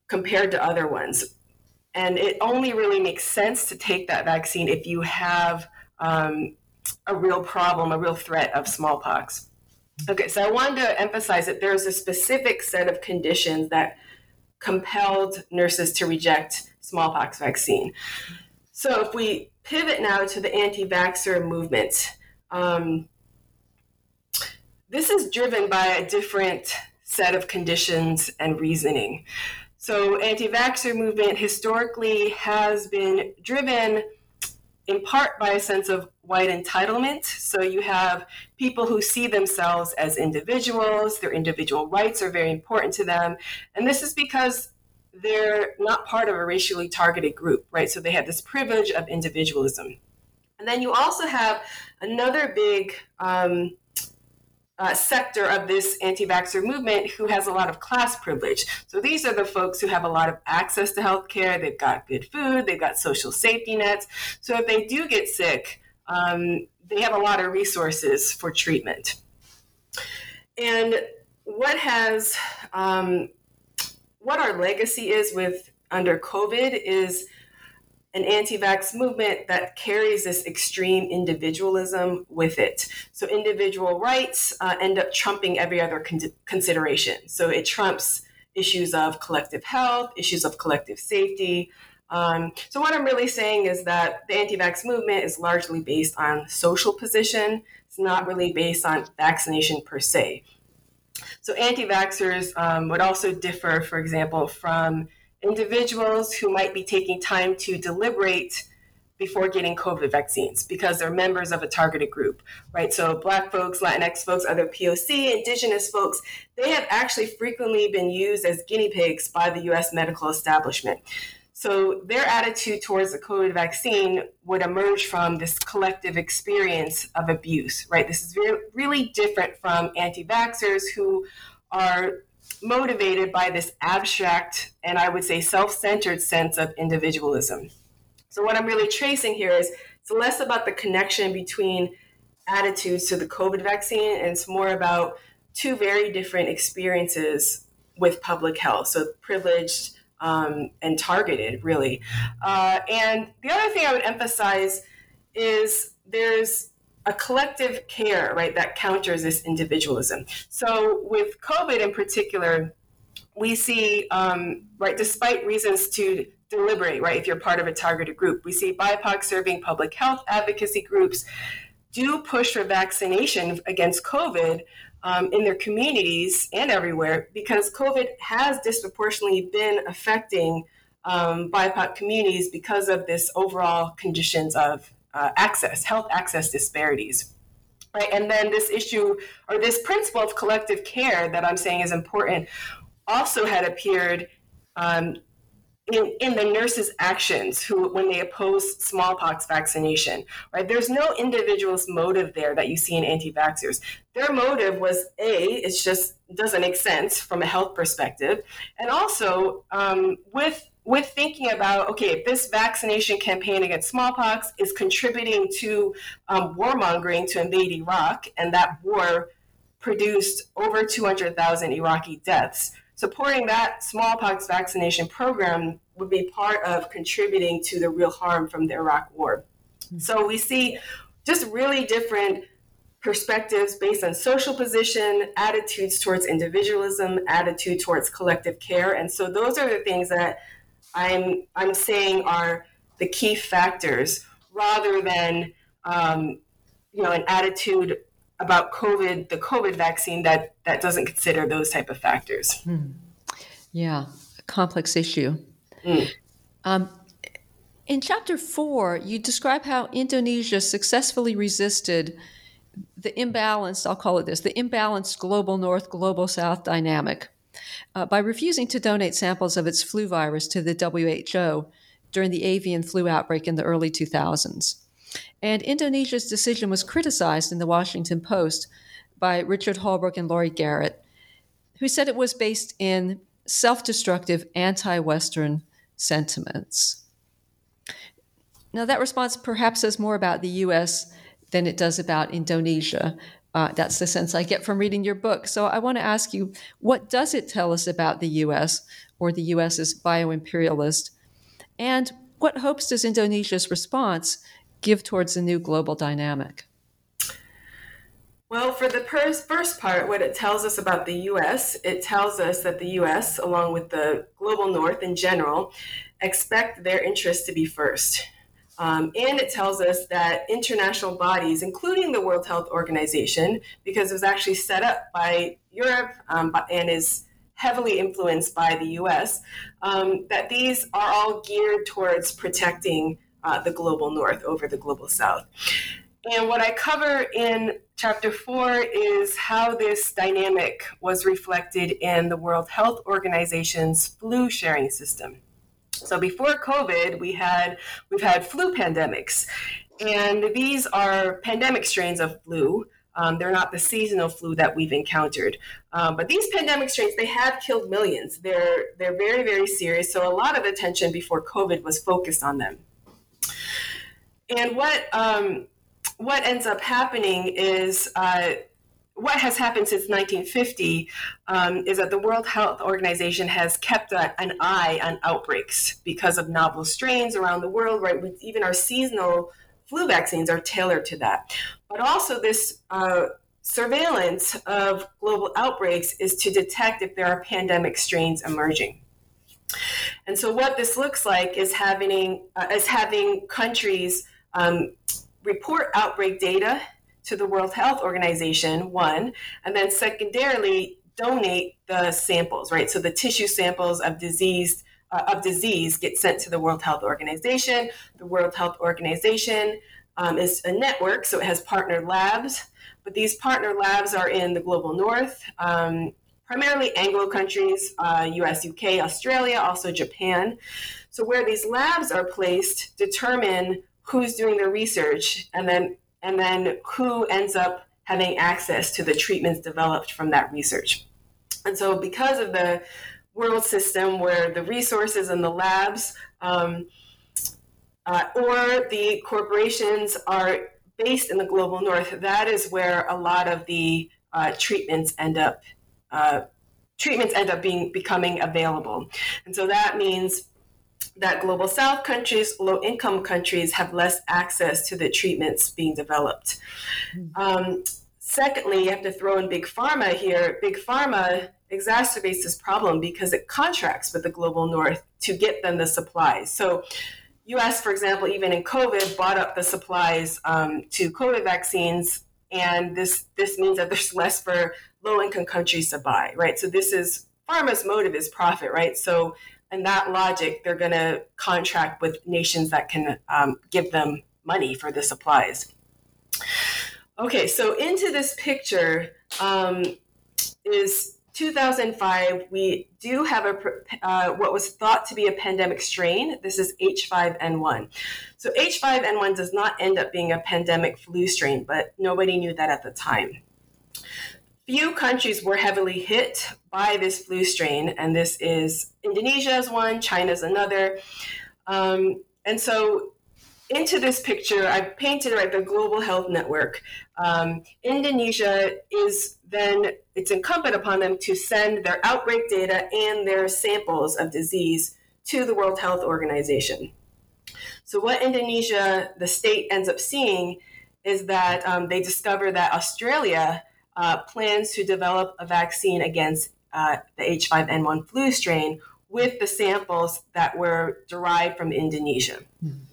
Speaker 3: compared to other ones. And it only really makes sense to take that vaccine if you have um, a real problem a real threat of smallpox Okay, so I wanted to emphasize that there's a specific set of conditions that compelled nurses to reject smallpox vaccine. So if we pivot now to the anti-vaxxer movement, um, this is driven by a different set of conditions and reasoning. So anti-vaxxer movement historically has been driven in part by a sense of white entitlement. So you have people who see themselves as individuals, their individual rights are very important to them. And this is because they're not part of a racially targeted group, right? So they have this privilege of individualism. And then you also have another big um, uh, sector of this anti vaxxer movement who has a lot of class privilege. So these are the folks who have a lot of access to healthcare, they've got good food, they've got social safety nets. So if they do get sick, um, they have a lot of resources for treatment. And what has, um, what our legacy is with under COVID is an anti vax movement that carries this extreme individualism with it. So, individual rights uh, end up trumping every other con- consideration. So, it trumps issues of collective health, issues of collective safety. Um, so, what I'm really saying is that the anti vax movement is largely based on social position, it's not really based on vaccination per se. So, anti vaxxers um, would also differ, for example, from individuals who might be taking time to deliberate before getting COVID vaccines because they're members of a targeted group, right? So, Black folks, Latinx folks, other POC, Indigenous folks, they have actually frequently been used as guinea pigs by the US medical establishment. So, their attitude towards the COVID vaccine would emerge from this collective experience of abuse, right? This is really different from anti vaxxers who are motivated by this abstract and I would say self centered sense of individualism. So, what I'm really tracing here is it's less about the connection between attitudes to the COVID vaccine, and it's more about two very different experiences with public health. So, privileged um, and targeted, really. Uh, and the other thing I would emphasize is there's a collective care, right, that counters this individualism. So with COVID in particular, we see, um, right, despite reasons to deliberate, right, if you're part of a targeted group, we see BIPOC serving public health advocacy groups do push for vaccination against COVID um, in their communities and everywhere because COVID has disproportionately been affecting um, BIPOC communities because of this overall conditions of uh, access, health access disparities. Right? And then this issue or this principle of collective care that I'm saying is important also had appeared um, in, in the nurses' actions who when they oppose smallpox vaccination, right? There's no individual's motive there that you see in anti-vaxxers. Their motive was a, it's just doesn't make sense from a health perspective, and also um, with with thinking about okay, if this vaccination campaign against smallpox is contributing to um, warmongering to invade Iraq, and that war produced over 200,000 Iraqi deaths supporting that smallpox vaccination program would be part of contributing to the real harm from the Iraq war. So we see just really different perspectives based on social position, attitudes towards individualism, attitude towards collective care. And so those are the things that I'm I'm saying are the key factors rather than um, you know an attitude about COVID, the COVID vaccine that that doesn't consider those type of factors. Hmm.
Speaker 2: Yeah, complex issue. Mm. Um, in chapter four, you describe how Indonesia successfully resisted the imbalanced, I'll call it this, the imbalanced global north, global south dynamic uh, by refusing to donate samples of its flu virus to the WHO during the avian flu outbreak in the early 2000s. And Indonesia's decision was criticized in the Washington Post by Richard Holbrooke and Laurie Garrett, who said it was based in self destructive, anti Western sentiments. Now, that response perhaps says more about the US than it does about Indonesia. Uh, that's the sense I get from reading your book. So I want to ask you what does it tell us about the US or the US as bioimperialist? And what hopes does Indonesia's response give towards a new global dynamic?
Speaker 3: Well, for the first part, what it tells us about the US, it tells us that the US, along with the global north in general, expect their interests to be first. Um, and it tells us that international bodies, including the World Health Organization, because it was actually set up by Europe um, and is heavily influenced by the US, um, that these are all geared towards protecting uh, the global north over the global south. And what I cover in chapter four is how this dynamic was reflected in the World Health Organization's flu sharing system. So before COVID, we had we've had flu pandemics, and these are pandemic strains of flu. Um, they're not the seasonal flu that we've encountered, um, but these pandemic strains they have killed millions. They're they're very very serious. So a lot of attention before COVID was focused on them. And what um, what ends up happening is uh, what has happened since 1950 um, is that the World Health Organization has kept a, an eye on outbreaks because of novel strains around the world. Right, even our seasonal flu vaccines are tailored to that. But also, this uh, surveillance of global outbreaks is to detect if there are pandemic strains emerging. And so, what this looks like is having uh, is having countries um, report outbreak data to the World Health Organization, one, and then secondarily donate the samples, right? So the tissue samples of disease uh, of disease get sent to the World Health Organization. The World Health Organization um, is a network, so it has partner labs, but these partner labs are in the global north, um, primarily Anglo countries, uh, US, UK, Australia, also Japan. So where these labs are placed determine who's doing the research and then and then who ends up having access to the treatments developed from that research. And so because of the world system where the resources and the labs um, uh, or the corporations are based in the global north, that is where a lot of the uh, treatments end up uh, treatments end up being becoming available. And so that means that global south countries, low income countries have less access to the treatments being developed. Um, secondly, you have to throw in big pharma here. Big pharma exacerbates this problem because it contracts with the global north to get them the supplies. So, US, for example, even in COVID, bought up the supplies um, to COVID vaccines, and this this means that there's less for low income countries to buy, right? So this is pharma's motive is profit, right? So in that logic, they're going to contract with nations that can um, give them money for the supplies. Okay, so into this picture um, is 2005, we do have a uh, what was thought to be a pandemic strain. This is H5N1. So H5N1 does not end up being a pandemic flu strain, but nobody knew that at the time. Few countries were heavily hit by this flu strain, and this is Indonesia is one, China's another. Um, and so into this picture, I've painted right the global health network. Um, Indonesia is then it's incumbent upon them to send their outbreak data and their samples of disease to the World Health Organization. So what Indonesia, the state, ends up seeing is that um, they discover that Australia uh, plans to develop a vaccine against uh, the H5N1 flu strain with the samples that were derived from Indonesia. Mm-hmm.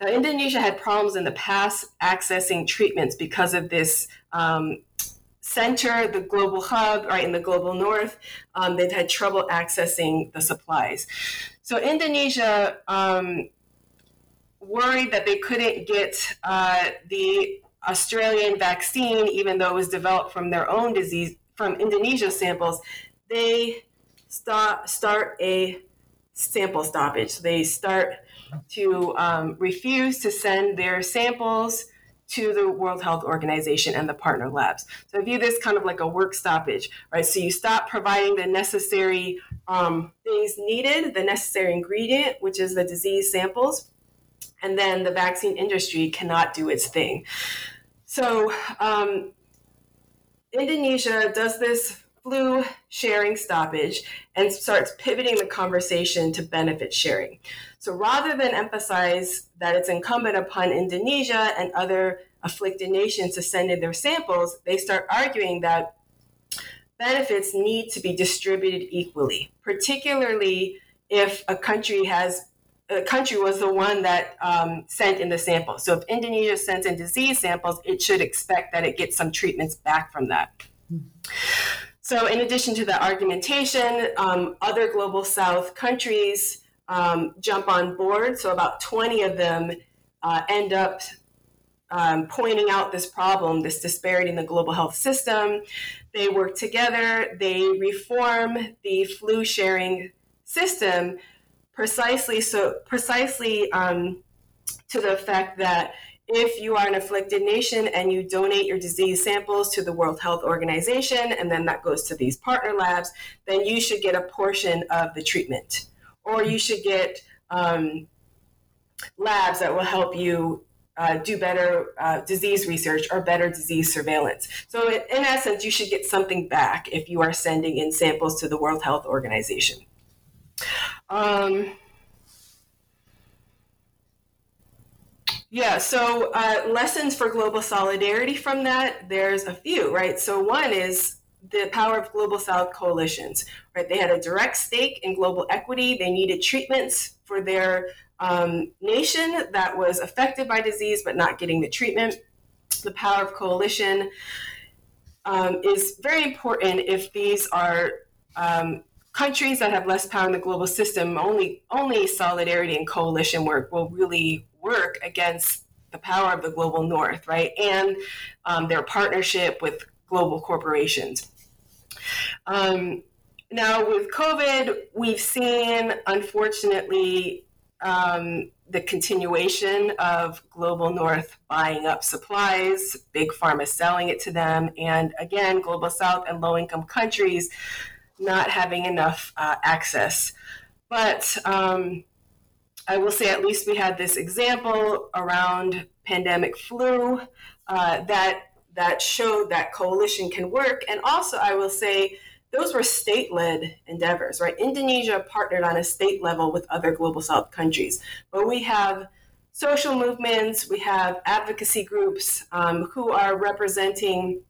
Speaker 3: Now, Indonesia had problems in the past accessing treatments because of this um, center, the global hub, right in the global north. Um, they've had trouble accessing the supplies. So, Indonesia um, worried that they couldn't get uh, the Australian vaccine, even though it was developed from their own disease, from Indonesia samples. They start, start a sample stoppage. They start to um, refuse to send their samples to the World Health Organization and the partner labs. So I view this kind of like a work stoppage, right? So you stop providing the necessary um, things needed, the necessary ingredient, which is the disease samples, and then the vaccine industry cannot do its thing. So um, Indonesia does this flu sharing stoppage and starts pivoting the conversation to benefit sharing. So rather than emphasize that it's incumbent upon Indonesia and other afflicted nations to send in their samples, they start arguing that benefits need to be distributed equally, particularly if a country has a country was the one that um, sent in the sample. So if Indonesia sends in disease samples, it should expect that it gets some treatments back from that. So, in addition to the argumentation, um, other global south countries um, jump on board. So, about 20 of them uh, end up um, pointing out this problem, this disparity in the global health system. They work together, they reform the flu sharing system precisely so precisely um, to the effect that if you are an afflicted nation and you donate your disease samples to the World Health Organization, and then that goes to these partner labs, then you should get a portion of the treatment. Or you should get um, labs that will help you uh, do better uh, disease research or better disease surveillance. So, in, in essence, you should get something back if you are sending in samples to the World Health Organization. Um, Yeah, so uh, lessons for global solidarity from that, there's a few, right? So one is the power of global south coalitions, right? They had a direct stake in global equity. They needed treatments for their um, nation that was affected by disease but not getting the treatment. The power of coalition um, is very important if these are um, countries that have less power in the global system. Only only solidarity and coalition work will really work against the power of the global north, right? And um, their partnership with global corporations. Um, now, with COVID, we've seen, unfortunately, um, the continuation of global north buying up supplies, big pharma selling it to them, and again, global south and low income countries not having enough uh, access. But um, I will say at least we had this example around pandemic flu uh, that that showed that coalition can work. And also, I will say those were state-led endeavors, right? Indonesia partnered on a state level with other global South countries, but we have social movements, we have advocacy groups um, who are representing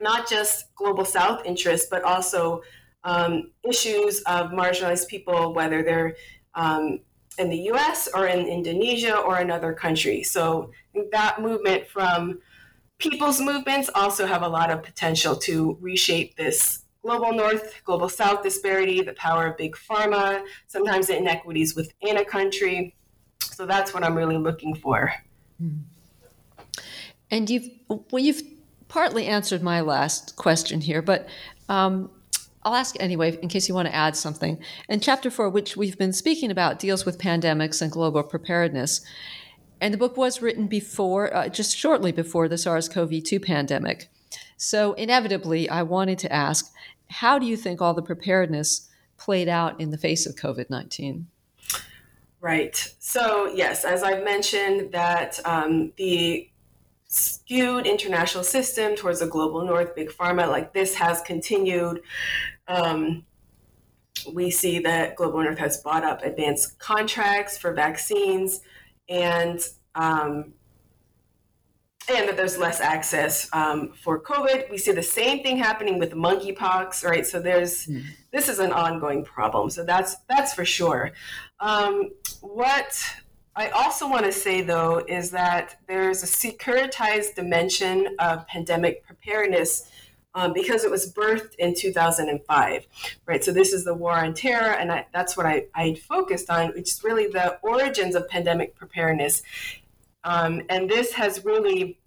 Speaker 3: not just global South interests, but also um, issues of marginalized people, whether they're um, in the US or in Indonesia or another country. So that movement from people's movements also have a lot of potential to reshape this global north, global south disparity, the power of big pharma, sometimes the inequities within a country. So that's what I'm really looking for.
Speaker 2: And you've well, you've partly answered my last question here, but um, I'll ask anyway, in case you want to add something. And chapter four, which we've been speaking about, deals with pandemics and global preparedness. And the book was written before, uh, just shortly before the SARS CoV 2 pandemic. So, inevitably, I wanted to ask how do you think all the preparedness played out in the face of COVID 19?
Speaker 3: Right. So, yes, as I've mentioned, that um, the skewed international system towards a global north, big pharma, like this has continued. Um, we see that global north has bought up advanced contracts for vaccines and um, and that there's less access um, for COVID. We see the same thing happening with monkeypox, right? So there's mm. this is an ongoing problem. So that's that's for sure. Um, what I also want to say though is that there's a securitized dimension of pandemic preparedness. Um, because it was birthed in 2005, right? So this is the war on terror, and I, that's what I, I focused on, which is really the origins of pandemic preparedness. Um, and this has really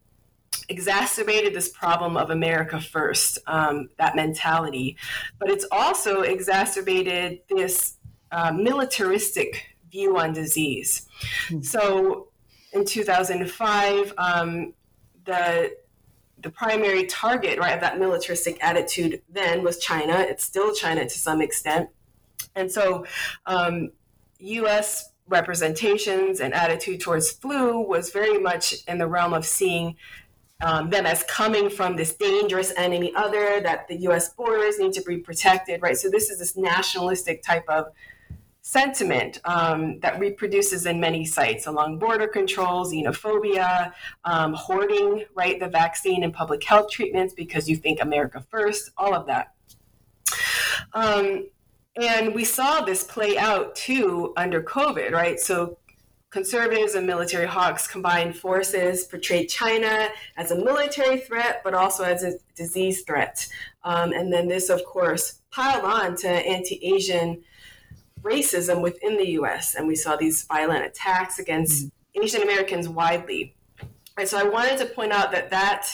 Speaker 3: exacerbated this problem of America first, um, that mentality. But it's also exacerbated this uh, militaristic view on disease. Mm-hmm. So in 2005, um, the the primary target, right, of that militaristic attitude then was China. It's still China to some extent, and so um, U.S representations and attitude towards flu was very much in the realm of seeing um, them as coming from this dangerous enemy other that the US borders need to be protected, right? So this is this nationalistic type of sentiment um, that reproduces in many sites along border control, xenophobia, um, hoarding, right, the vaccine and public health treatments because you think America first, all of that. Um, and we saw this play out too under COVID, right? So conservatives and military hawks combined forces portrayed China as a military threat, but also as a disease threat. Um, and then this, of course, piled on to anti Asian racism within the US. And we saw these violent attacks against mm-hmm. Asian Americans widely. And so I wanted to point out that that,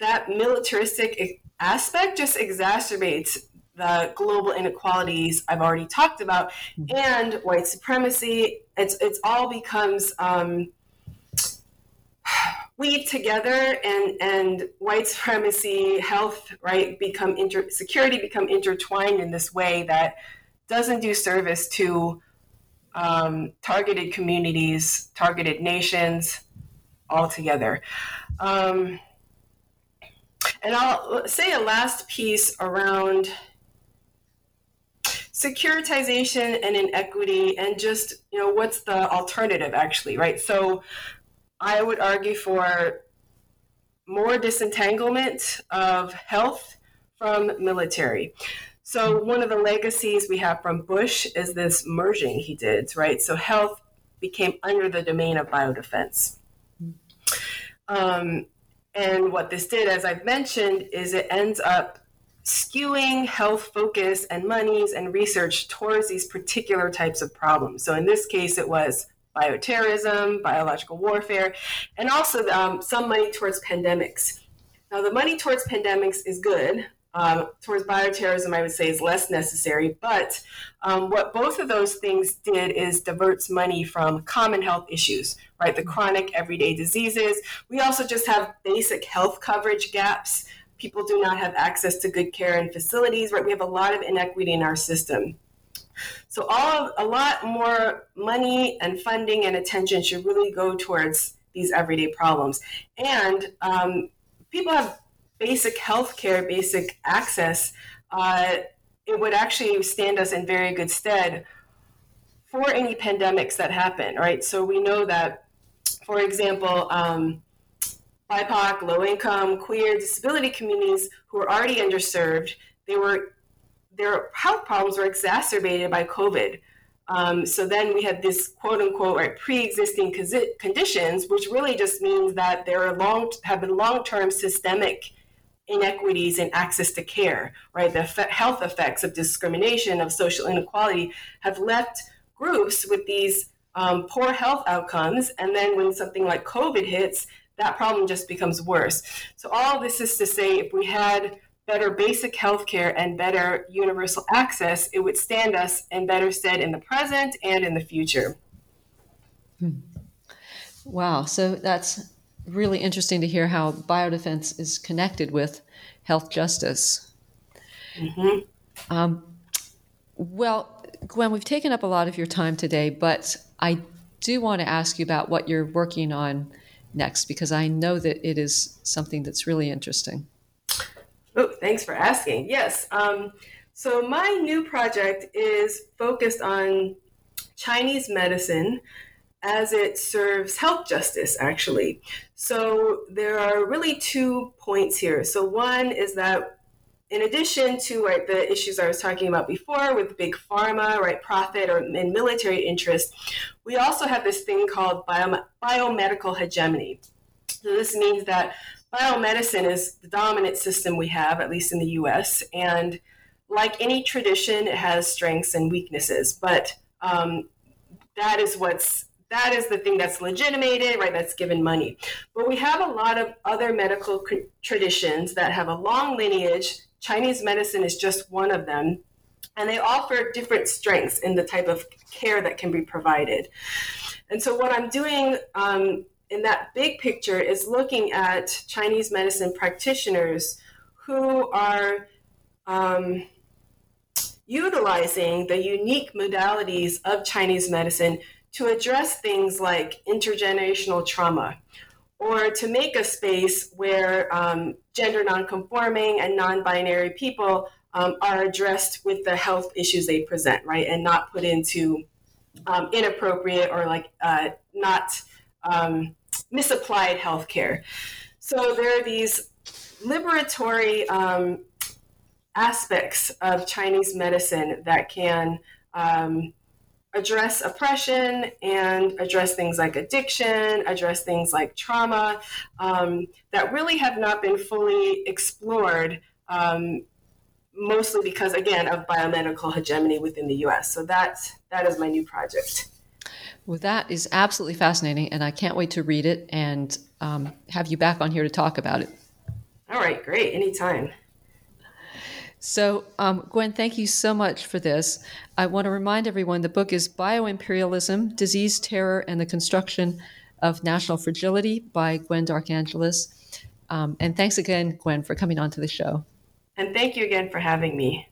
Speaker 3: that militaristic aspect just exacerbates the global inequalities I've already talked about, mm-hmm. and white supremacy. It's it's all becomes um, weaved together, and and white supremacy, health, right, become inter- security become intertwined in this way that doesn't do service to um, targeted communities, targeted nations, altogether. Um, and I'll say a last piece around securitization and inequity and just you know what's the alternative actually right so i would argue for more disentanglement of health from military so one of the legacies we have from bush is this merging he did right so health became under the domain of biodefense um, and what this did as i've mentioned is it ends up skewing health focus and monies and research towards these particular types of problems. So in this case, it was bioterrorism, biological warfare, and also um, some money towards pandemics. Now, the money towards pandemics is good. Um, towards bioterrorism, I would say, is less necessary. But um, what both of those things did is diverts money from common health issues, right? The chronic everyday diseases. We also just have basic health coverage gaps people do not have access to good care and facilities, right? We have a lot of inequity in our system. So all of, a lot more money and funding and attention should really go towards these everyday problems. And um, people have basic health care, basic access. Uh, it would actually stand us in very good stead for any pandemics that happen, right? So we know that, for example, um, BIPOC, low income, queer, disability communities who are already underserved, they were their health problems were exacerbated by COVID. Um, so then we had this quote unquote right, pre-existing conditions, which really just means that there are long have been long-term systemic inequities in access to care. Right, the health effects of discrimination, of social inequality, have left groups with these um, poor health outcomes. And then when something like COVID hits, that problem just becomes worse. So all this is to say, if we had better basic health care and better universal access, it would stand us in better stead in the present and in the future.
Speaker 2: Hmm. Wow. So that's really interesting to hear how biodefense is connected with health justice. Mm-hmm. Um, well, Gwen, we've taken up a lot of your time today, but I do want to ask you about what you're working on next because I know that it is something that's really interesting.
Speaker 3: Oh, thanks for asking. Yes. Um, so, my new project is focused on Chinese medicine as it serves health justice, actually. So there are really two points here. So one is that in addition to right, the issues I was talking about before with big pharma, right, profit or and military interest, we also have this thing called bio, biomedical hegemony. So this means that biomedicine is the dominant system we have, at least in the U.S. And like any tradition, it has strengths and weaknesses, but um, that is what's that is the thing that's legitimated, right? That's given money. But we have a lot of other medical traditions that have a long lineage. Chinese medicine is just one of them. And they offer different strengths in the type of care that can be provided. And so, what I'm doing um, in that big picture is looking at Chinese medicine practitioners who are um, utilizing the unique modalities of Chinese medicine to address things like intergenerational trauma or to make a space where um, gender nonconforming and non-binary people um, are addressed with the health issues they present, right, and not put into um, inappropriate or like uh, not um, misapplied healthcare. So there are these liberatory um, aspects of Chinese medicine that can um, address oppression and address things like addiction, address things like trauma um, that really have not been fully explored, um, mostly because, again, of biomedical hegemony within the US. So that, that is my new project.
Speaker 2: Well, that is absolutely fascinating, and I can't wait to read it and um, have you back on here to talk about it.
Speaker 3: All right, great. Anytime.
Speaker 2: So, um, Gwen, thank you so much for this. I want to remind everyone the book is Bioimperialism Disease, Terror, and the Construction of National Fragility by Gwen D'Arcangelis. Um, and thanks again, Gwen, for coming on to the show.
Speaker 3: And thank you again for having me.